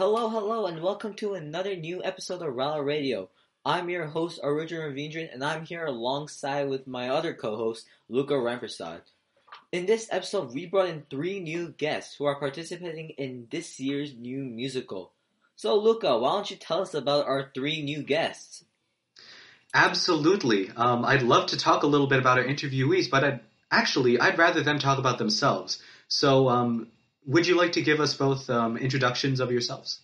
Hello, hello, and welcome to another new episode of Rala Radio. I'm your host, Arujun Ravindran, and I'm here alongside with my other co-host, Luca Rampersad. In this episode, we brought in three new guests who are participating in this year's new musical. So, Luca, why don't you tell us about our three new guests? Absolutely. Um, I'd love to talk a little bit about our interviewees, but I'd, actually, I'd rather them talk about themselves. So, um, would you like to give us both um, introductions of yourselves?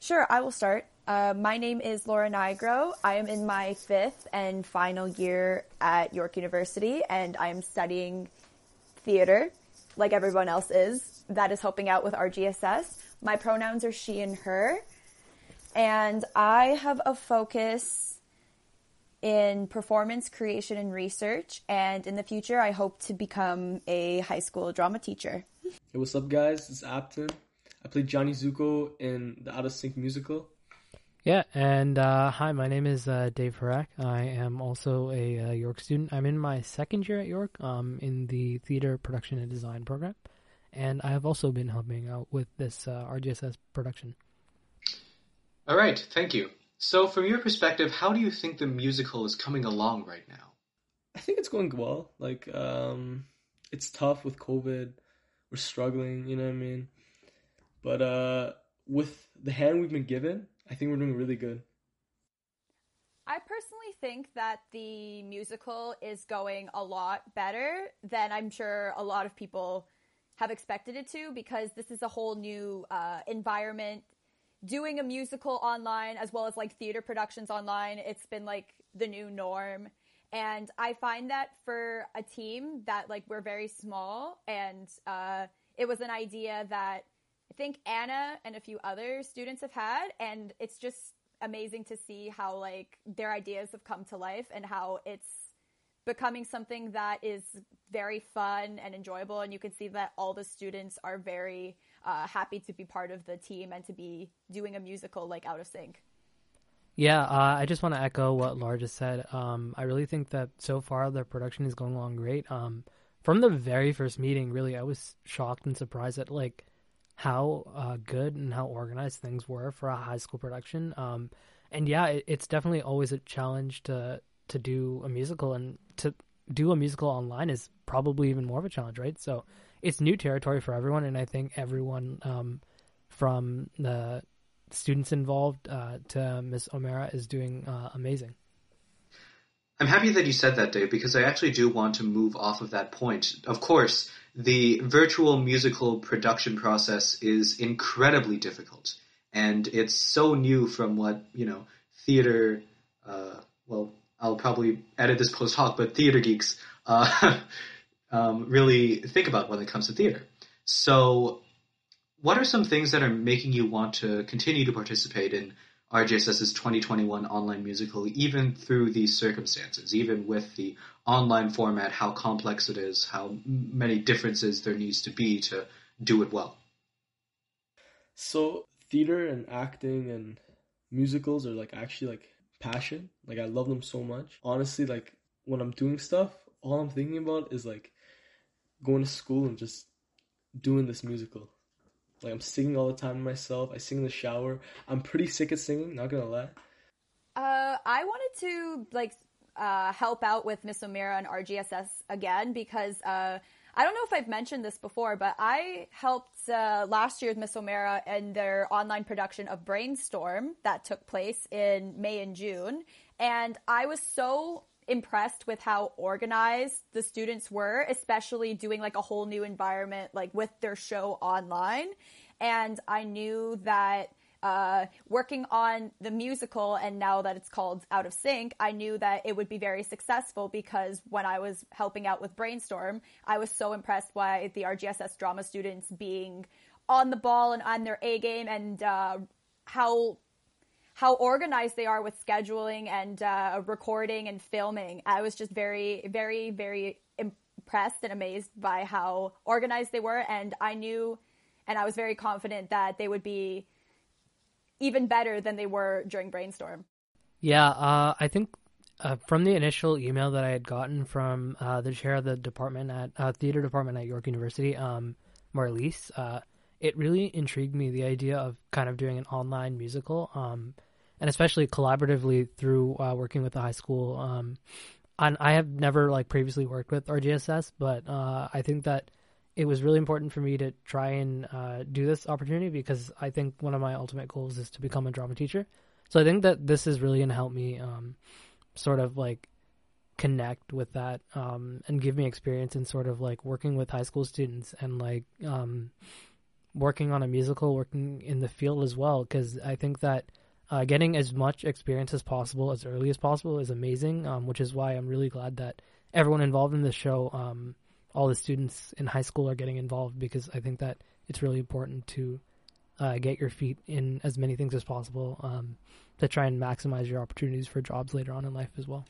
Sure, I will start. Uh, my name is Laura Nigro. I am in my fifth and final year at York University, and I am studying theater, like everyone else is. That is helping out with RGSS. My pronouns are she and her, and I have a focus in performance creation and research. And in the future, I hope to become a high school drama teacher. Hey, what's up, guys? It's is Apton. I played Johnny Zuko in the Out of Sync musical. Yeah, and uh, hi, my name is uh, Dave Harak. I am also a uh, York student. I'm in my second year at York um, in the theater production and design program, and I have also been helping out with this uh, RGSS production. All right, thank you. So, from your perspective, how do you think the musical is coming along right now? I think it's going well. Like, um, it's tough with COVID. We're struggling, you know what I mean? But uh, with the hand we've been given, I think we're doing really good. I personally think that the musical is going a lot better than I'm sure a lot of people have expected it to because this is a whole new uh, environment. Doing a musical online as well as like theater productions online, it's been like the new norm. And I find that for a team that like we're very small and uh, it was an idea that I think Anna and a few other students have had, and it's just amazing to see how like their ideas have come to life and how it's becoming something that is very fun and enjoyable and you can see that all the students are very uh, happy to be part of the team and to be doing a musical like out of sync. Yeah uh, i just want to echo what laura just said. Um, i really think that so far the production is going along great. Um, from the very first meeting really i was shocked and surprised at like how uh, good and how organized things were for a high school production. Um, and yeah, it, it's definitely always a challenge to to do a musical, and to do a musical online is probably even more of a challenge, right? So it's new territory for everyone, and I think everyone um, from the students involved uh, to Miss O'Mara is doing uh, amazing. I'm happy that you said that, Dave, because I actually do want to move off of that point. Of course, the virtual musical production process is incredibly difficult, and it's so new from what you know theater. Uh, well, I'll probably edit this post hoc, but theater geeks uh, um, really think about when it comes to theater. So, what are some things that are making you want to continue to participate in RGSS's 2021 online musical, even through these circumstances, even with the online format, how complex it is, how many differences there needs to be to do it well. So, theater and acting and musicals are like actually like passion. Like, I love them so much. Honestly, like, when I'm doing stuff, all I'm thinking about is like going to school and just doing this musical. Like I'm singing all the time to myself. I sing in the shower. I'm pretty sick at singing, not gonna lie. Uh, I wanted to like uh, help out with Miss O'Mara and RGSS again because uh, I don't know if I've mentioned this before, but I helped uh, last year with Miss O'Mara in their online production of Brainstorm that took place in May and June, and I was so impressed with how organized the students were, especially doing like a whole new environment, like with their show online. And I knew that uh, working on the musical and now that it's called Out of Sync, I knew that it would be very successful because when I was helping out with Brainstorm, I was so impressed by the RGSS drama students being on the ball and on their A game and uh, how how organized they are with scheduling and uh, recording and filming. I was just very, very, very impressed and amazed by how organized they were. And I knew, and I was very confident that they would be even better than they were during Brainstorm. Yeah, uh, I think uh, from the initial email that I had gotten from uh, the chair of the department at uh, theater department at York University, um, Marlise, uh, it really intrigued me the idea of kind of doing an online musical, um, and especially collaboratively through uh, working with the high school. Um, and I have never like previously worked with RGSS, but uh, I think that it was really important for me to try and uh, do this opportunity because I think one of my ultimate goals is to become a drama teacher. So I think that this is really going to help me um, sort of like connect with that um, and give me experience in sort of like working with high school students and like um, working on a musical, working in the field as well. Because I think that uh, getting as much experience as possible as early as possible is amazing, um, which is why I'm really glad that everyone involved in this show, um, all the students in high school, are getting involved because I think that it's really important to uh, get your feet in as many things as possible um, to try and maximize your opportunities for jobs later on in life as well.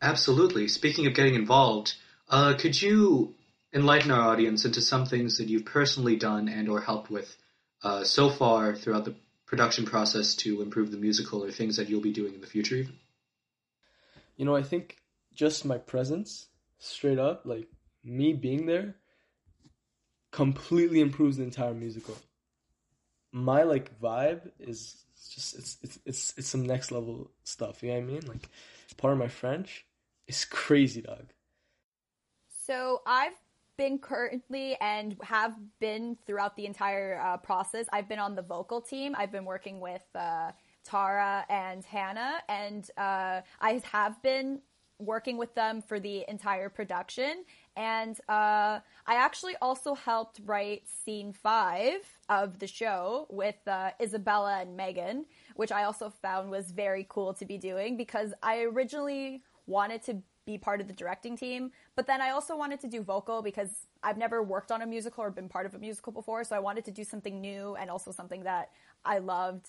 Absolutely. Speaking of getting involved, uh, could you enlighten our audience into some things that you've personally done and or helped with uh, so far throughout the production process to improve the musical or things that you'll be doing in the future even? You know, I think just my presence, straight up, like me being there, completely improves the entire musical. My like vibe is just it's it's it's it's some next level stuff. You know what I mean? Like part of my French is crazy, dog. So I've been currently and have been throughout the entire uh, process. I've been on the vocal team. I've been working with uh, Tara and Hannah, and uh, I have been working with them for the entire production. And uh, I actually also helped write scene five of the show with uh, Isabella and Megan, which I also found was very cool to be doing because I originally wanted to be part of the directing team. But then I also wanted to do vocal because I've never worked on a musical or been part of a musical before. So I wanted to do something new and also something that I loved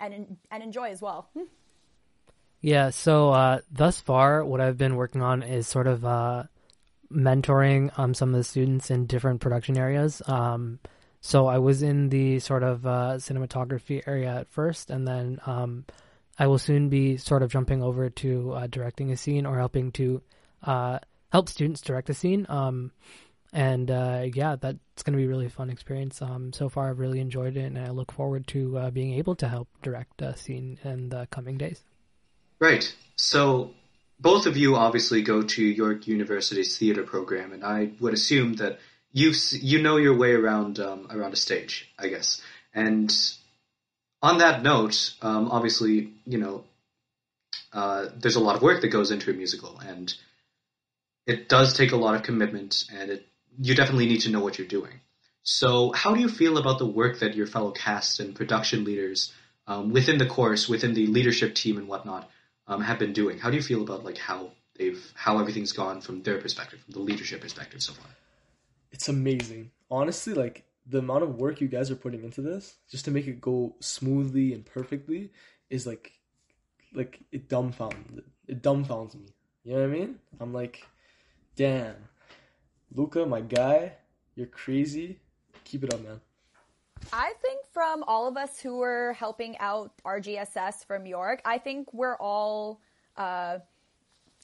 and and enjoy as well. Yeah. So uh, thus far, what I've been working on is sort of uh, mentoring um, some of the students in different production areas. Um, so I was in the sort of uh, cinematography area at first, and then um, I will soon be sort of jumping over to uh, directing a scene or helping to uh, help students direct a scene. Um, and uh, yeah, that's going to be a really fun experience. Um, so far, I've really enjoyed it, and I look forward to uh, being able to help direct a scene in the coming days. Right. So both of you obviously go to York University's theater program, and I would assume that you you know your way around um, around a stage, I guess. And on that note, um, obviously, you know, uh, there's a lot of work that goes into a musical, and it does take a lot of commitment, and it you definitely need to know what you're doing. So, how do you feel about the work that your fellow cast and production leaders um, within the course, within the leadership team and whatnot, um, have been doing? How do you feel about like how they've how everything's gone from their perspective, from the leadership perspective so far? It's amazing, honestly. Like the amount of work you guys are putting into this just to make it go smoothly and perfectly is like like it dumbfounds it dumbfounds me. You know what I mean? I'm like, damn, Luca, my guy, you're crazy. Keep it up, man. I think from all of us who were helping out RGSS from York, I think we're all uh,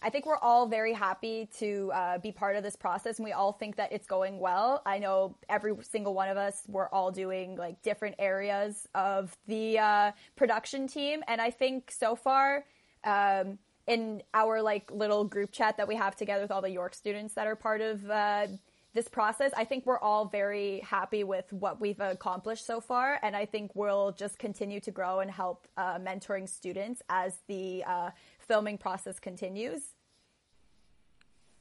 I think we're all very happy to uh, be part of this process, and we all think that it's going well. I know every single one of us, we're all doing like different areas of the uh, production team, and I think so far. Um, in our like little group chat that we have together with all the York students that are part of uh, this process, I think we're all very happy with what we've accomplished so far, and I think we'll just continue to grow and help uh, mentoring students as the uh, filming process continues.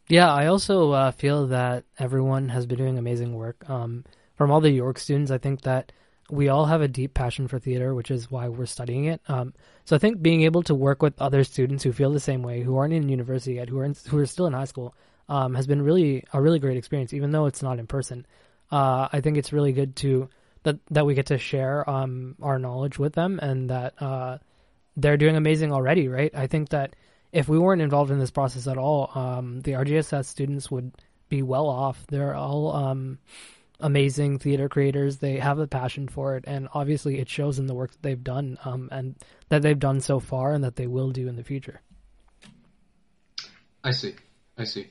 Yeah, I also uh, feel that everyone has been doing amazing work. Um, from all the York students, I think that we all have a deep passion for theater, which is why we're studying it. Um, so I think being able to work with other students who feel the same way, who aren't in university yet, who are in, who are still in high school, um, has been really a really great experience, even though it's not in person. Uh, I think it's really good to that that we get to share um, our knowledge with them, and that uh, they're doing amazing already. Right? I think that if we weren't involved in this process at all, um, the RGSS students would be well off. They're all um, amazing theater creators. They have a passion for it, and obviously it shows in the work that they've done um, and that they've done so far, and that they will do in the future. I see. I see.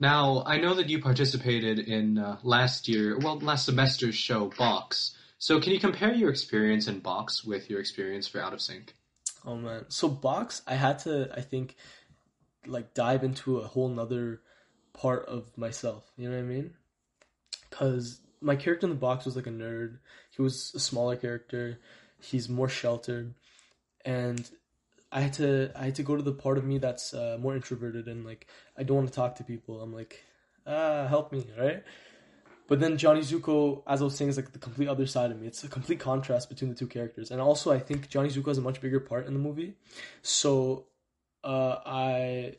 Now, I know that you participated in uh, last year, well, last semester's show, Box. So, can you compare your experience in Box with your experience for Out of Sync? Oh man, so box, I had to, I think, like dive into a whole nother part of myself. You know what I mean? Because my character in the box was like a nerd. He was a smaller character. He's more sheltered, and I had to I had to go to the part of me that's uh, more introverted and like I don't want to talk to people. I'm like, ah, help me, right? But then Johnny Zuko, as I was saying, is like the complete other side of me. It's a complete contrast between the two characters, and also I think Johnny Zuko has a much bigger part in the movie, so uh, I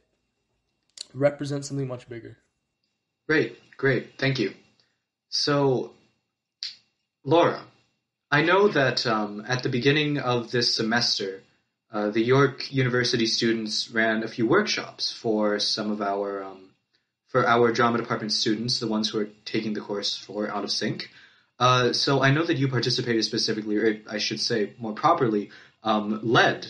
represent something much bigger. Great, great, thank you. So, Laura, I know that um, at the beginning of this semester, uh, the York University students ran a few workshops for some of our um, for our drama department students, the ones who are taking the course for Out of Sync. Uh, so I know that you participated specifically, or I should say more properly, um, led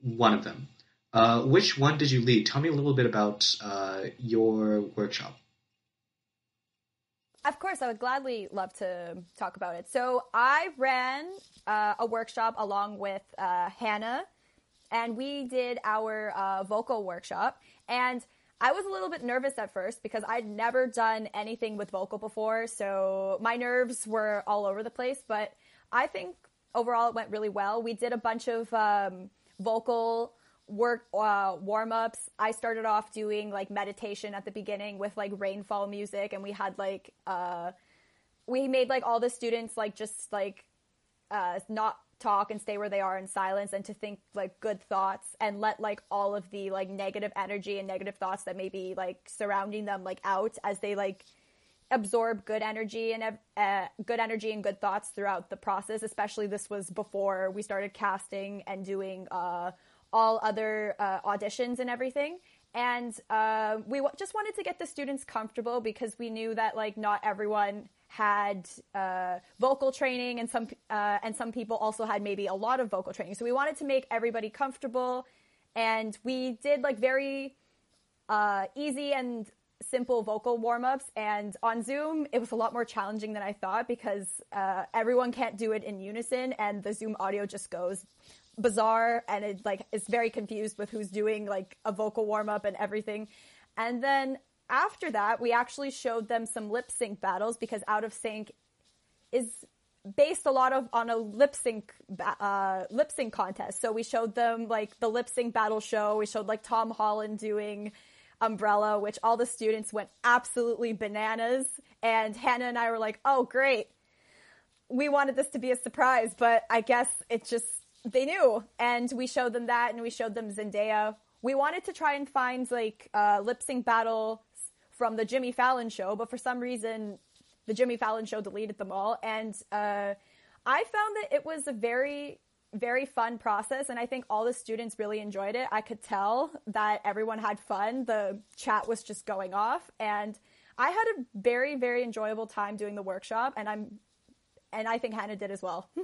one of them. Uh, which one did you lead? Tell me a little bit about uh, your workshop. Of course, I would gladly love to talk about it. So I ran uh, a workshop along with uh, Hannah, and we did our uh, vocal workshop. And I was a little bit nervous at first because I'd never done anything with vocal before, so my nerves were all over the place. But I think overall it went really well. We did a bunch of um, vocal work uh, warm ups. I started off doing like meditation at the beginning with like rainfall music, and we had like uh, we made like all the students like just like uh, not talk and stay where they are in silence and to think like good thoughts and let like all of the like negative energy and negative thoughts that may be like surrounding them like out as they like absorb good energy and uh, good energy and good thoughts throughout the process especially this was before we started casting and doing uh, all other uh, auditions and everything. And uh, we w- just wanted to get the students comfortable because we knew that like not everyone had uh, vocal training, and some uh, and some people also had maybe a lot of vocal training. So we wanted to make everybody comfortable, and we did like very uh, easy and simple vocal warm ups. And on Zoom, it was a lot more challenging than I thought because uh, everyone can't do it in unison, and the Zoom audio just goes bizarre, and it like is very confused with who's doing like a vocal warm up and everything. And then after that, we actually showed them some lip sync battles because Out of Sync is based a lot of on a lip sync uh, lip sync contest. So we showed them like the lip sync battle show. We showed like Tom Holland doing Umbrella, which all the students went absolutely bananas. And Hannah and I were like, "Oh, great! We wanted this to be a surprise, but I guess it just they knew." And we showed them that, and we showed them Zendaya. We wanted to try and find like lip sync battle from the Jimmy Fallon show, but for some reason, the Jimmy Fallon show deleted them all. And uh, I found that it was a very, very fun process, and I think all the students really enjoyed it. I could tell that everyone had fun. The chat was just going off, and I had a very, very enjoyable time doing the workshop, and I'm, and I think Hannah did as well.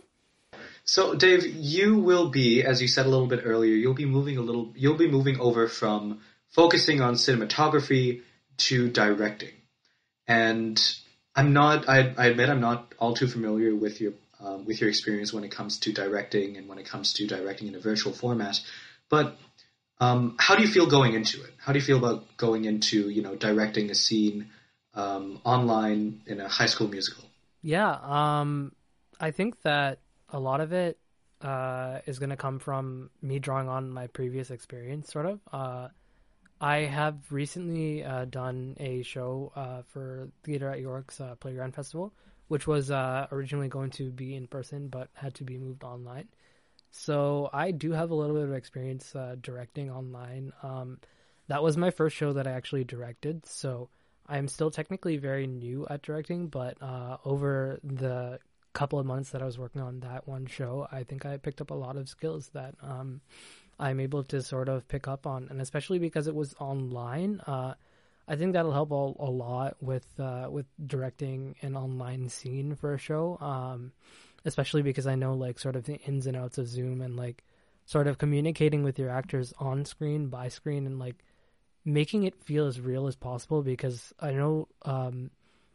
So, Dave, you will be, as you said a little bit earlier, you'll be moving a little, you'll be moving over from focusing on cinematography to directing. And I'm not. I, I admit I'm not all too familiar with your um, with your experience when it comes to directing and when it comes to directing in a virtual format. But um, how do you feel going into it? How do you feel about going into you know directing a scene um, online in a high school musical? Yeah, um, I think that a lot of it uh, is going to come from me drawing on my previous experience, sort of. Uh, I have recently uh, done a show uh, for Theatre at York's uh, Playground Festival, which was uh, originally going to be in person but had to be moved online. So I do have a little bit of experience uh, directing online. Um, that was my first show that I actually directed, so I'm still technically very new at directing, but uh, over the couple of months that I was working on that one show, I think I picked up a lot of skills that. Um, I'm able to sort of pick up on, and especially because it was online, uh, I think that'll help a, lot with uh, with directing an online scene for a show. Um, especially because I know like sort of the ins and outs of Zoom and like sort of communicating with your actors on screen, by screen, and like making it feel as real as possible because I know um,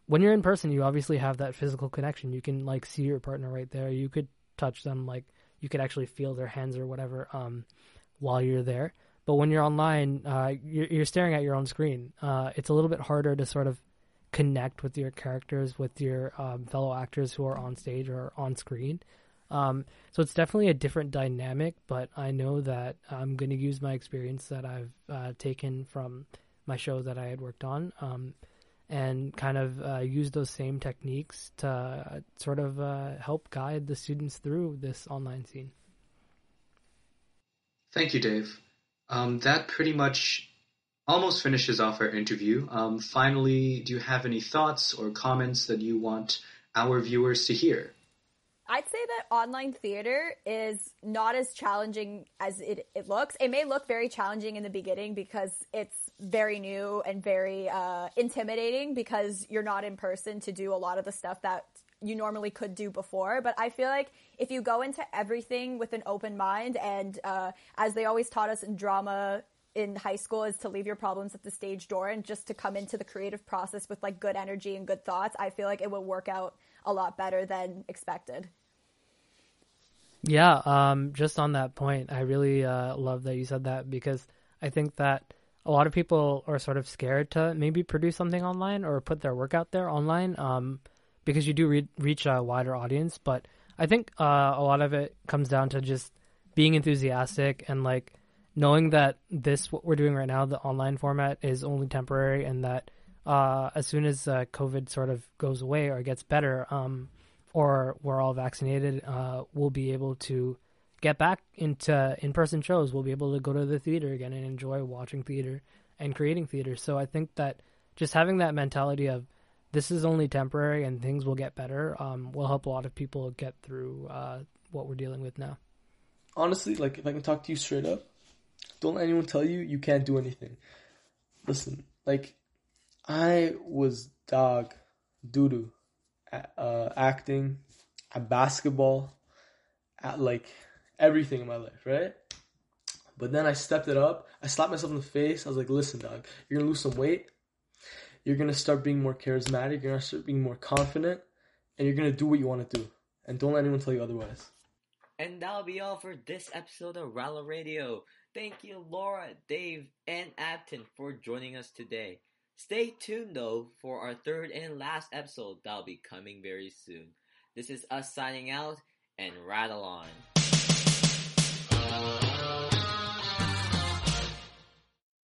when you're in person, you obviously have that physical connection. You can like see your partner right there. You could touch them, like you could actually feel their hands or whatever um, while you're there. But when you're online, uh, you're, you're, staring at your own screen. Uh, it's a little bit harder to sort of connect with your characters, with your um, fellow actors who are on stage or on screen. Um, so it's definitely a different dynamic, but I know that I'm going to use my experience that I've uh, taken from my show that I had worked on um, and kind of uh, use those same techniques to uh, sort of uh, help guide the students through this online scene. Thank you, Dave. Um, that pretty much almost finishes off our interview. Um, finally, do you have any thoughts or comments that you want our viewers to hear? I'd say that online theater is not as challenging as it, it looks. It may look very challenging in the beginning because it's very new and very uh, intimidating because you're not in person to do a lot of the stuff that you normally could do before. But I feel like if you go into everything with an open mind and uh, as they always taught us in drama in high school is to leave your problems at the stage door and just to come into the creative process with like good energy and good thoughts, I feel like it will work out a lot better than expected. Yeah, um, just on that point, I really uh, love that you said that because I think that a lot of people are sort of scared to maybe produce something online or put their work out there online um, because you do re- reach a wider audience. But I think uh, a lot of it comes down to just being enthusiastic and like knowing that this what we're doing right now, the online format, is only temporary, and that uh, as soon as uh, COVID sort of goes away or gets better, um, or we're all vaccinated, uh, we'll be able to get back into in-person shows. We'll be able to go to the theater again and enjoy watching theater and creating theater. So I think that just having that mentality of this is only temporary and things will get better um, will help a lot of people get through uh, what we're dealing with now. Honestly, like if I can talk to you straight up, don't let anyone tell you you can't do anything. Listen, like I was dog doo doo uh, acting, at basketball, at like everything in my life, right? But then I stepped it up. I slapped myself in the face. I was like, listen, dog, you're gonna lose some weight. You're gonna start being more charismatic. You're gonna start being more confident, and you're gonna do what you want to do. And don't let anyone tell you otherwise. And that'll be all for this episode of Rala Radio. Thank you, Laura, Dave, and Abton for joining us today. Stay tuned though for our third and last episode that'll be coming very soon. This is us signing out and rattle on.